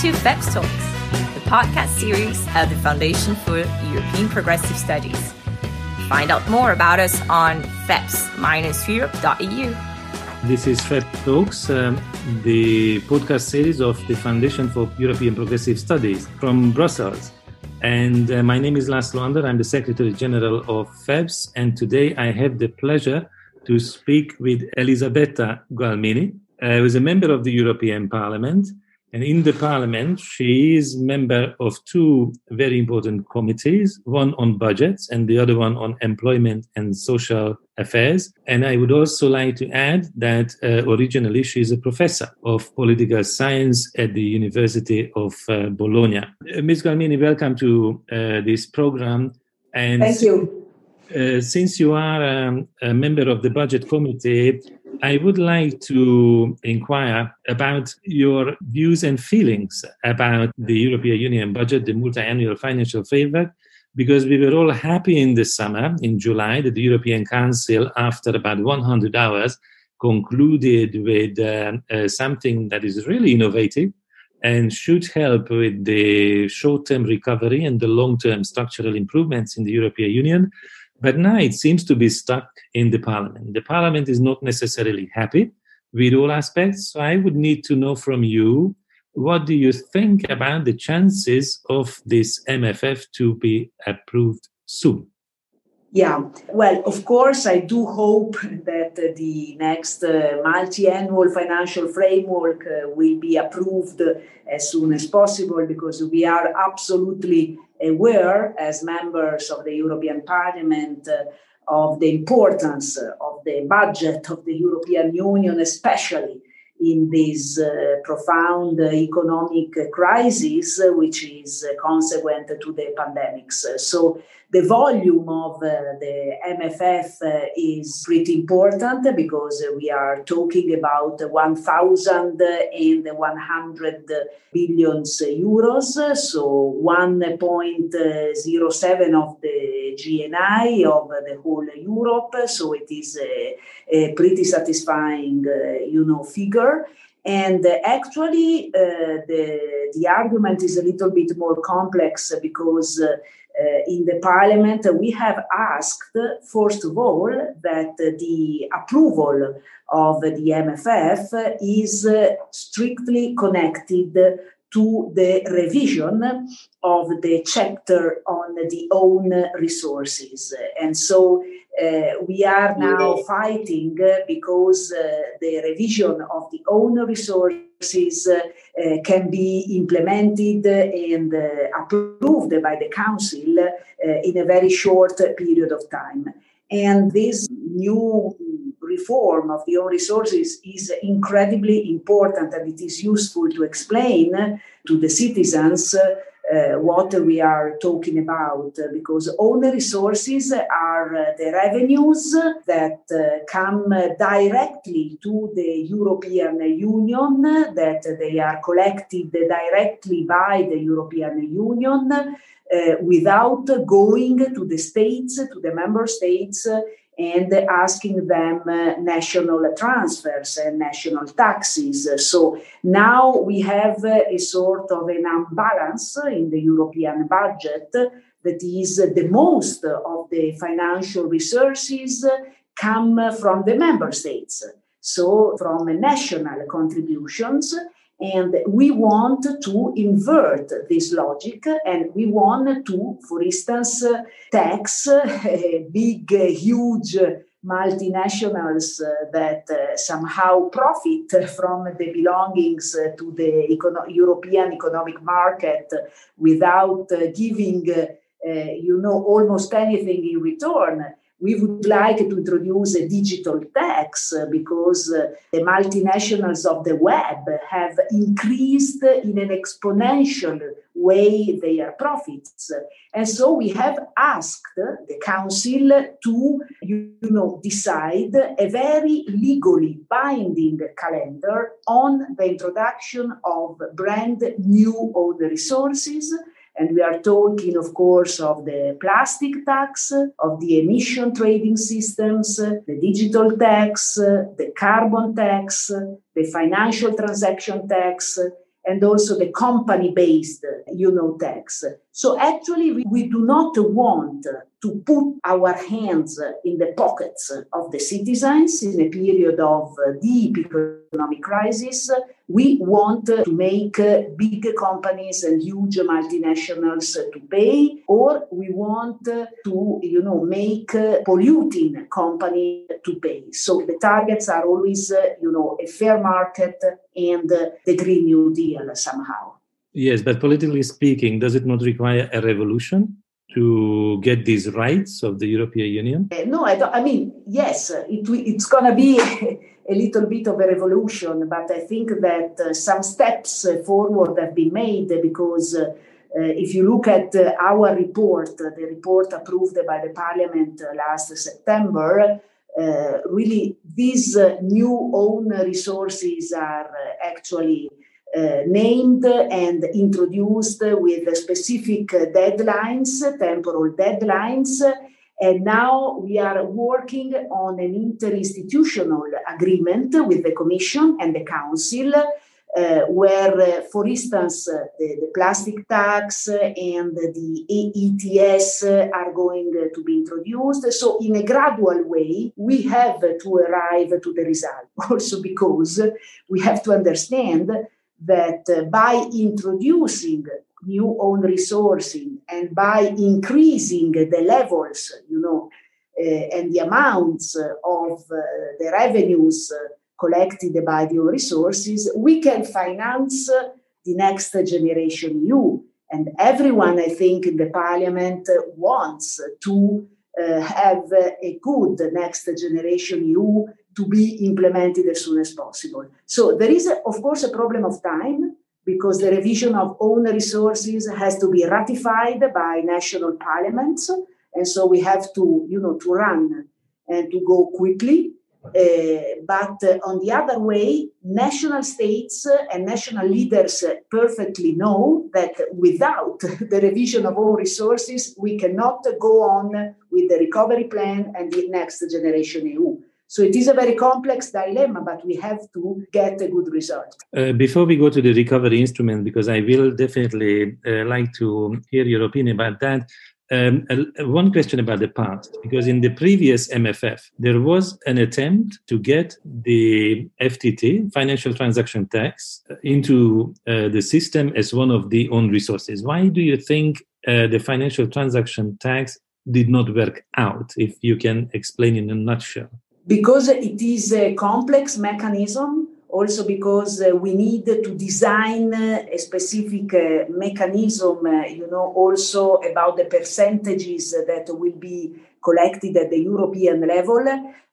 to FEPS Talks, the podcast series of the Foundation for European Progressive Studies. Find out more about us on feps-europe.eu. This is FEPS Talks, um, the podcast series of the Foundation for European Progressive Studies from Brussels. And uh, my name is Laszlo Andor. I'm the Secretary General of FEPS. And today I have the pleasure to speak with Elisabetta Gualmini, uh, who is a member of the European Parliament. And in the Parliament, she is member of two very important committees, one on budgets and the other one on employment and social affairs. And I would also like to add that uh, originally she is a professor of political science at the University of uh, Bologna. Uh, Ms. Gualmini, welcome to uh, this program. And Thank you. Uh, since you are um, a member of the budget committee, I would like to inquire about your views and feelings about the European Union budget, the multi-annual financial framework, because we were all happy in the summer, in July, that the European Council, after about 100 hours, concluded with uh, uh, something that is really innovative and should help with the short-term recovery and the long-term structural improvements in the European Union but now it seems to be stuck in the parliament. The parliament is not necessarily happy with all aspects. So I would need to know from you what do you think about the chances of this MFF to be approved soon? Yeah, well, of course, I do hope that the next uh, multi annual financial framework uh, will be approved as soon as possible because we are absolutely aware, as members of the European Parliament, uh, of the importance of the budget of the European Union, especially in this uh, profound economic crisis, which is consequent to the pandemics. So the volume of uh, the MFF is pretty important because we are talking about 1,100 billions euros, so 1.07 of the GNI of the whole Europe. So it is a, a pretty satisfying, uh, you know, figure. And actually, uh, the, the argument is a little bit more complex because uh, Uh, in the parliament, we have asked, first of all, that the approval of the MFF is uh, strictly connected to the revision of the chapter on the own resources. And so uh, we are now fighting because uh, the revision of the own resources uh, can be implemented and uh, approved by the Council uh, in a very short period of time. And this new reform of the own resources is incredibly important and it is useful to explain to the citizens uh, what we are talking about because own resources are uh, the revenues that uh, come directly to the European Union, that they are collected directly by the European Union uh, without going to the states, to the member states, and asking them uh, national transfers and national taxes. So now we have uh, a sort of an imbalance in the European budget that is the most of the financial resources come from the member states. So from national contributions and we want to invert this logic and we want to, for instance, tax big, huge multinationals that uh, somehow profit from the belongings to the European economic market without giving, uh, you know, almost anything in return we would like to introduce a digital tax because uh, the multinationals of the web have increased in an exponential way their profits. And so we have asked the council to, you know, decide a very legally binding calendar on the introduction of brand new own resources and we are talking, of course, of the plastic tax, of the emission trading systems, the digital tax, the carbon tax, the financial transaction tax, and also the company based, you know, tax. So actually, we, we do not want to put our hands in the pockets of the citizens in a period of deep economic crisis. We want to make big companies and huge multinationals to pay, or we want to, you know, make polluting companies to pay. So the targets are always, you know, a fair market and the Green New Deal somehow. Yes, but politically speaking, does it not require a revolution? To get these rights of the European Union? Uh, no, I, I mean, yes, it, it's going to be a little bit of a revolution, but I think that uh, some steps forward have been made because uh, if you look at uh, our report, the report approved by the Parliament uh, last September, uh, really these new own resources are actually uh, named and introduced with specific deadlines, temporal deadlines. And now we are working on an interinstitutional agreement with the Commission and the Council, uh, where, uh, for instance, uh, the, the, plastic tax and the ETS are going to be introduced. So, in a gradual way, we have to arrive to the result. Also, because we have to understand that uh, by introducing new own resourcing and by increasing the levels, you know, uh, and the amounts of uh, the revenues uh, collected by the resources, we can finance the next generation EU. And everyone, I think, in the parliament wants to uh, have a good next generation EU to be implemented as soon as possible. So there is, a, of course, a problem of time because the revision of own resources has to be ratified by national parliaments, and so we have to, you know, to run and to go quickly. Uh, but uh, on the other way, national states and national leaders perfectly know that without the revision of all resources, we cannot go on with the recovery plan and the next generation EU. So it is a very complex dilemma, but we have to get a good result. Uh, before we go to the recovery instrument, because I will definitely uh, like to hear your opinion about that. Um, uh, one question about the past, because in the previous MFF, there was an attempt to get the FTT, financial transaction tax, into uh, the system as one of the own resources. Why do you think uh, the financial transaction tax did not work out, if you can explain in a nutshell? Because it is a complex mechanism also because uh, we need to design a specific uh, mechanism uh, you know also about the percentages that will be collected at the european level.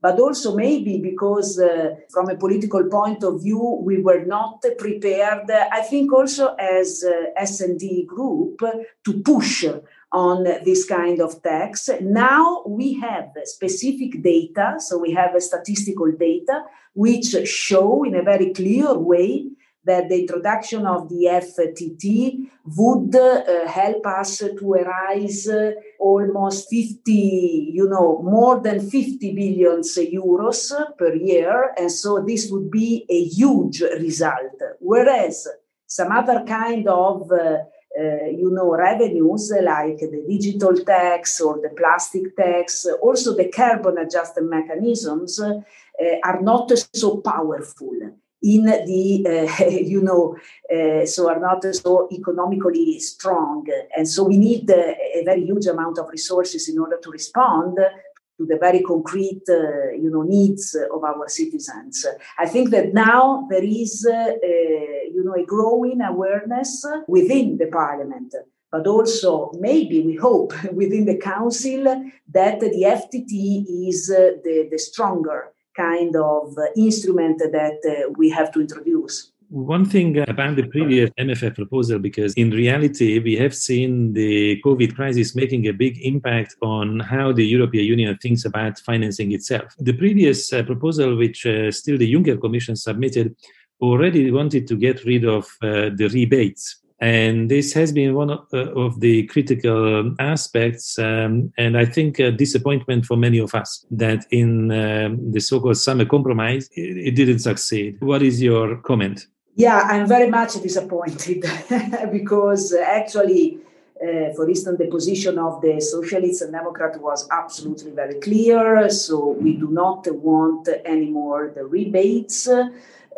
But also maybe because uh, from a political point of view we were not prepared i think also as uh, S&D group to push on this kind of tax. Now we have specific data, so we have statistical data which show in a very clear way that the introduction of the FTT would uh, help us to arise uh, almost 50, you know, more than 50 billion euros per year. And so this would be a huge result. Whereas some other kind of uh, uh, you know, revenues like the digital tax or the plastic tax, also the carbon adjustment mechanisms uh, are not so powerful in the, uh, you know, uh, so are not so economically strong. And so we need a very huge amount of resources in order to respond to the very concrete, uh, you know, needs of our citizens. I think that now there is, uh, you know, a growing awareness within the parliament but also maybe we hope within the council that the FTT is uh, the, the stronger kind of instrument that uh, we have to introduce. One thing about the previous MFF proposal, because in reality, we have seen the COVID crisis making a big impact on how the European Union thinks about financing itself. The previous uh, proposal, which uh, still the Juncker Commission submitted, already wanted to get rid of uh, the rebates. And this has been one of, uh, of the critical aspects, um, and I think a disappointment for many of us that in um, the so called summer compromise, it, it didn't succeed. What is your comment? Yeah, I'm very much disappointed because actually, uh, for instance, the position of the Socialists and Democrats was absolutely very clear. So we do not want anymore the rebates.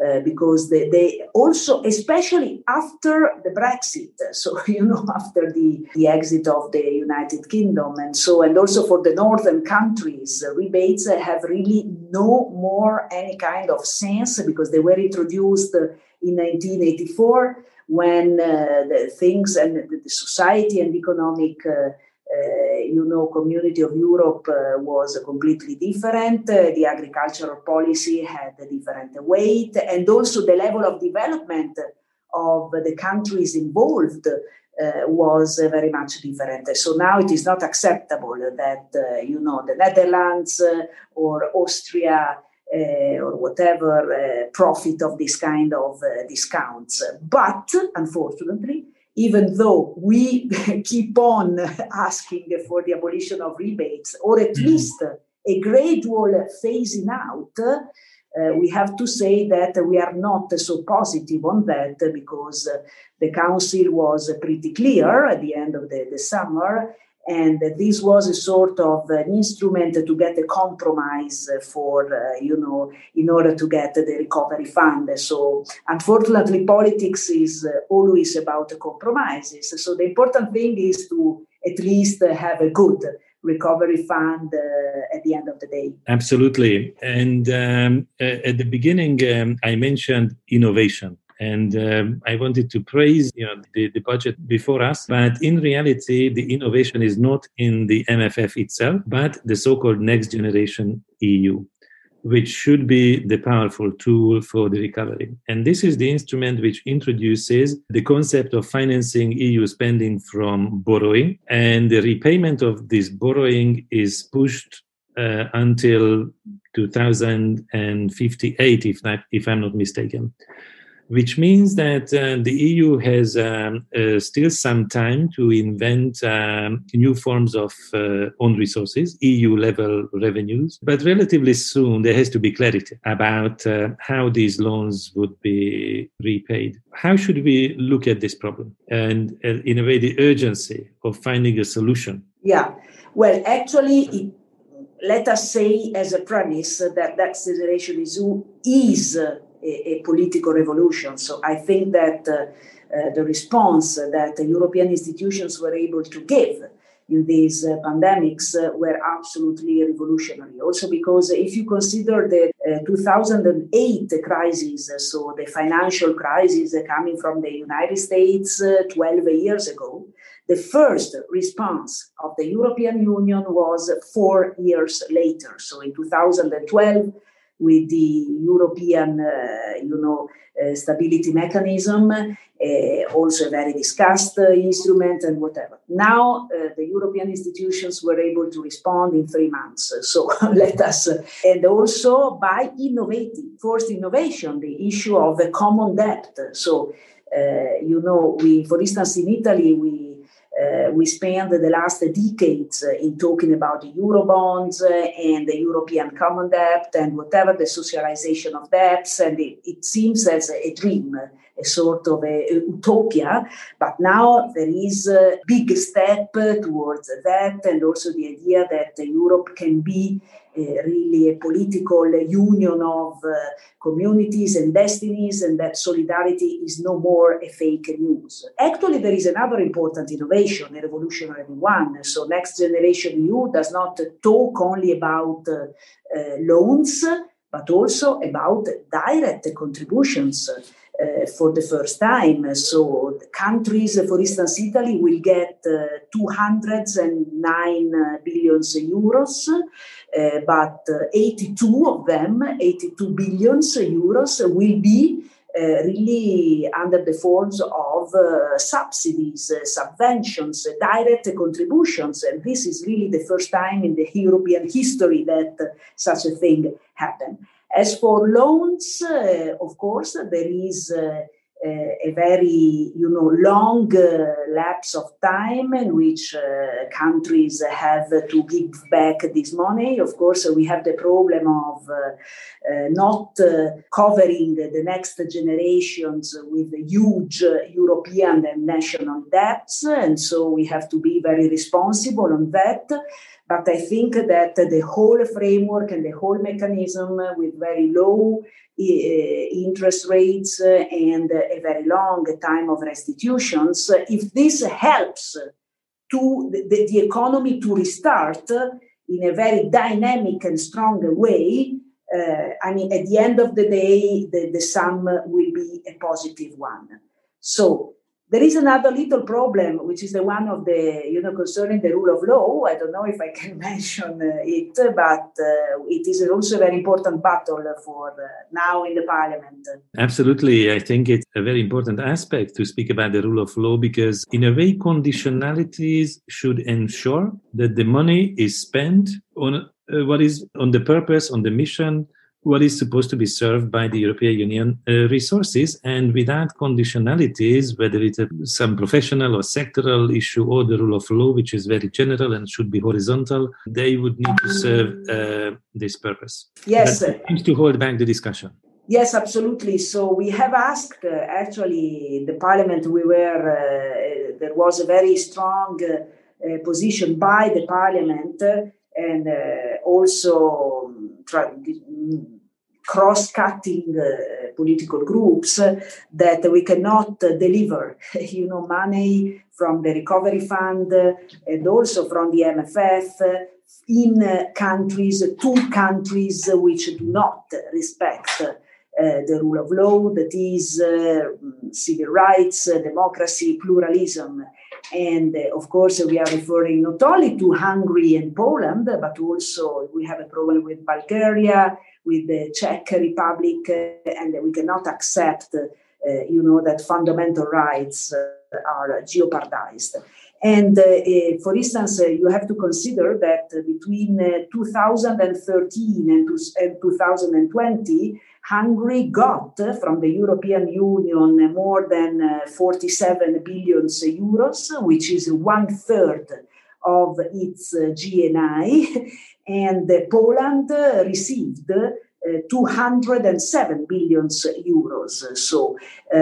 Uh, because they, they, also, especially after the Brexit, so you know, after the, the exit of the United Kingdom, and so, and also for the northern countries, uh, rebates have really no more any kind of sense because they were introduced in 1984 when uh, the things and the society and economic uh, uh, you know, community of Europe uh, was completely different. Uh, the agricultural policy had a different weight, and also the level of development of the countries involved uh, was uh, very much different. So now it is not acceptable that, uh, you know, the Netherlands or Austria or whatever profit of this kind of discounts. But unfortunately, even though we keep on asking for the abolition of rebates or at mm-hmm. least a gradual phasing out, uh, we have to say that we are not so positive on that because the council was pretty clear at the end of the, the summer and this was a sort of an instrument to get a compromise for uh, you know in order to get the recovery fund. So unfortunately politics is uh, always about compromises. So the important thing is to at least have a good recovery fund uh, at the end of the day. Absolutely. And um, at the beginning um, i mentioned innovation and um, I wanted to praise you know, the, the budget before us. But in reality, the innovation is not in the MFF itself, but the so called Next Generation EU which should be the powerful tool for the recovery. And this is the instrument which introduces the concept of financing EU spending from borrowing. And the repayment of this borrowing is pushed uh, until 2058, if, not, if I'm not mistaken which means that uh, the EU has um, uh, still some time to invent um, new forms of uh, own resources, EU level revenues. But relatively soon, there has to be clarity about uh, how these loans would be repaid. How should we look at this problem? And uh, in a way, the urgency of finding a solution. Yeah. Well, actually, it, let us say as a premise that that situation is, is a, a political revolution. So I think that uh, uh, the response that the European institutions were able to give in these uh, pandemics uh, were absolutely revolutionary. Also, because if you consider the uh, 2008 crisis, uh, so the financial crisis coming from the United States 12 years ago, the first response of the European Union was four years later. So in 2012, with the European, uh, you know, uh, stability mechanism, uh, also a very discussed instrument and whatever. Now the European institutions were able to respond in three months. So let us, and also by innovating, forced innovation, the issue of the common debt. So, you know, we, for instance, in Italy, we uh, we spent the last decades uh, in talking about the Eurobonds uh, and the European common debt and whatever the socialization of debts. And it, it seems as a dream, a sort of a, a, utopia. But now there is a big step towards that, and also the idea that Europe can be really a political union of uh, communities and destinies, and that solidarity is no more a fake news. Actually, there is another important innovation, a revolutionary one. So, Next Generation EU does not talk only about uh, uh, loans, but also about direct contributions uh, for the first time. So countries, for instance, Italy will get uh, 209 billions euros, uh, but 82 of them, 82 billions euros, will be uh, really under the forms of uh, subsidies, uh, subventions, direct contributions. And this is really the first time in the European history that such a thing happened. As for loans, uh, of course, there is uh, a very you know long uh, lapse of time in which uh, countries have to give back this money. Of course we have the problem of uh, uh not uh, covering the next generations with huge european and national debts. And so we have to be very responsible on that but I think that the whole framework and the whole mechanism with very low eh, eh, interest rates eh, and a very long time of restitutions, if this helps to the, the economy to restart in a very dynamic and strong way, uh, I mean, at the end of the day, the, the sum will be a positive one. So there is another little problem, which is the one of the, you know, concerning the rule of law. I don't know if I can mention uh, it, but uh, it is also a very important battle for uh, now in the parliament. Absolutely. I think it's a very important aspect to speak about the rule of law because, in a way, conditionalities should ensure that the money is spent on uh, what is on the purpose, on the mission, what is supposed to be served by the European Union uh, resources. And without conditionalities, whether it's a, some professional or sectoral issue or the rule of law, which is very general and should be horizontal, they would need to serve uh, this purpose. Yes. That seems to hold back the discussion. Yes, absolutely. So we have asked uh, actually the parliament, we were, uh, there was a very strong uh, position by the parliament and uh, also cross-cutting uh, political groups that we cannot uh, deliver you know money from the recovery fund and also from the mff in countries to countries which do not respect the rule of law that is civil rights democracy pluralism. And of course, we are referring not only to Hungary and Poland, but also we have a problem with Bulgaria, with the Czech Republic, uh, and we cannot accept, uh, you know, that fundamental rights uh, are jeopardized. And for instance, you have to consider that between 2013 and, and 2020, Hungary got from the European Union more than uh, 47 billion euros, which is one third of its GNI, and Poland received uh, 207 billion euros. So, uh,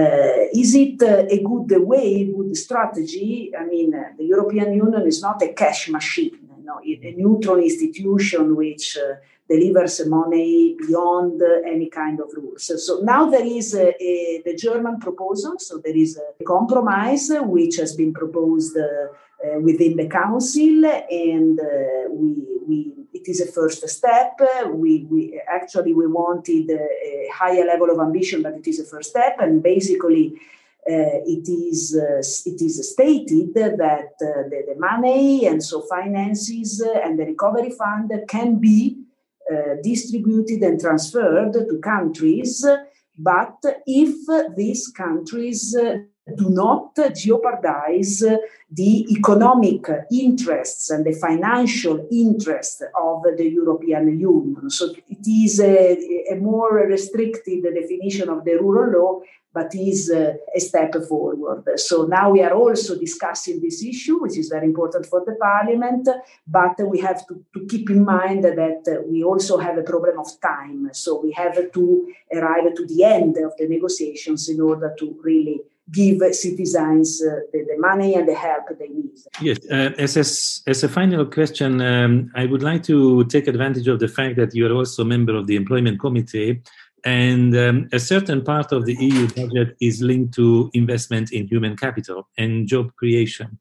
is it uh, a good way, good strategy? I mean, uh, the European Union is not a cash machine, know, a neutral institution which delivers money beyond any kind of rules. So, so now there is a, a, the German proposal. So there is a compromise which has been proposed uh, uh, within the council, and uh, we, we it is a first step. We, we actually we wanted a higher level of ambition, but it is a first step, and basically. Uh, it is uh, it is stated that uh, the, the, money and so finances and the recovery fund can be uh, distributed and transferred to countries, but if these countries uh, do not jeopardize the economic interests and the financial interests of the European Union. So it is a, a more restricted definition of the of law, but is a step forward. So now we are also discussing this issue, which is very important for the parliament, but we have to, to keep in mind that we also have a problem of time. So we have to arrive to the end of the negotiations in order to really give citizens uh, the, the, money and the help they need. Yes, uh, as, a, as a final question, um, I would like to take advantage of the fact that you are also a member of the Employment Committee. And um, a certain part of the EU budget is linked to investment in human capital and job creation.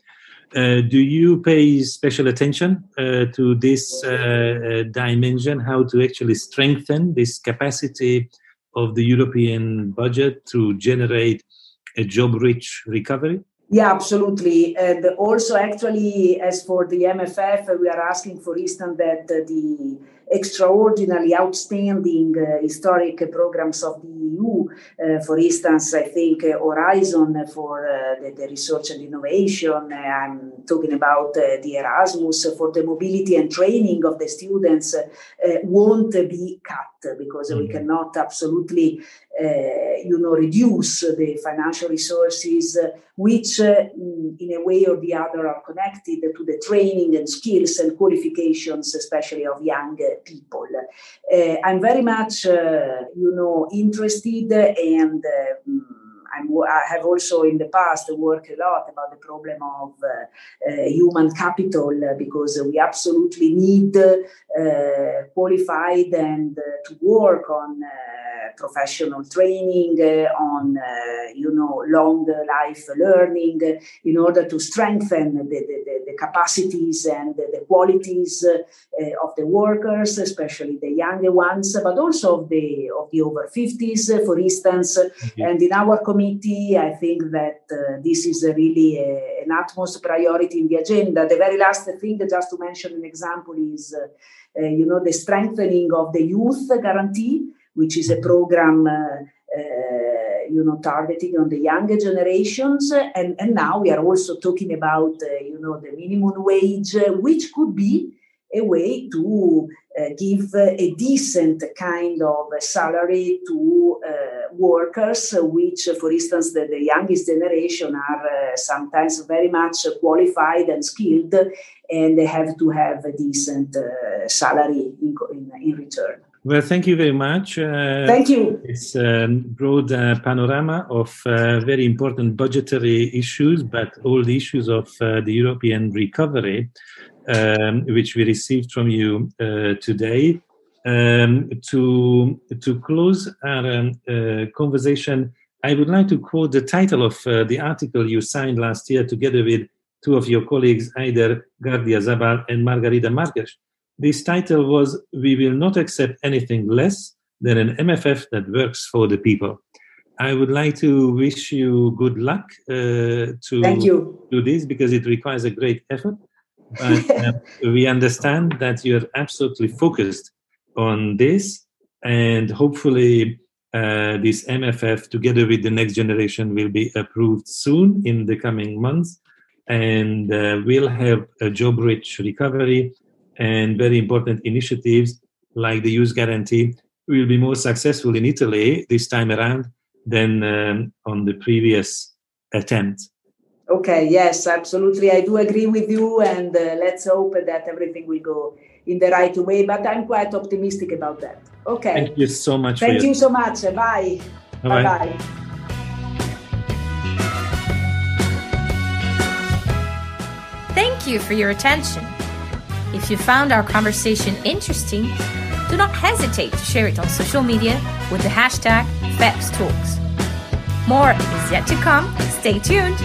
Uh, do you pay special attention uh, to this uh, uh dimension, how to actually strengthen this capacity of the European budget to generate a job rich recovery? Yeah, absolutely. And also, actually, as for the MFF, we are asking, for instance, that the extraordinarily outstanding uh, historic programs of the EU. Uh, for instance, I think uh, Horizon for uh, the, the, research and innovation. I'm talking about uh, the Erasmus for the mobility and training of the students won't be cut because mm-hmm. we cannot absolutely, you know, reduce the financial resources, uh, which uh, mm, in a way or the other are connected to the training and skills and qualifications, especially of young people. Uh, I'm very much, uh, you know, interested and i have also in the past worked a lot about the problem of uh, uh, human capital uh, because we absolutely need qualified and to work on professional training, eh, on eh, you know long life learning, in order to strengthen the, the, the capacities and the, the qualities eh, of the workers, especially the younger ones, but also of the of the over 50s, for instance. And in our committee, I think that this is really an utmost priority in the agenda. The very last thing, just to mention an example, is uh, you know the strengthening of the youth guarantee, which is a program. Uh, you know, targeting on the younger generations, and, and now we are also talking about, you know, the minimum wage, which could be a way to uh, give a decent kind of salary to uh, workers, which, for instance, the, the youngest generation are uh, sometimes very much qualified and skilled, and they have to have a decent uh, salary in, in, in, return. Well, thank you very much. Uh, thank you. It's a broad uh, panorama of very important budgetary issues, but all the issues of the European recovery um, which we received from you uh, today. Um, to to close our um, uh, conversation, I would like to quote the title of uh, the article you signed last year together with two of your colleagues, Eider Gardiazabal and Margarida Marques. This title was "We will not accept anything less than an MFF that works for the people." I would like to wish you good luck uh, to do this because it requires a great effort but uh, we understand that you're absolutely focused on this, and hopefully, uh, this MFF, together with the next generation, will be approved soon in the coming months, and uh, will help a job-rich recovery and very important initiatives like the youth guarantee will be more successful in Italy this time around than um, on the previous attempt. Okay, yes, absolutely. I do agree with you, and uh, let's hope that everything will go in the right way. But I'm quite optimistic about that. Okay. Thank you so much. Thank you so much. Bye. Bye bye. Thank you for your attention. If you found our conversation interesting, do not hesitate to share it on social media with the hashtag FEPS Talks. More is yet to come. Stay tuned.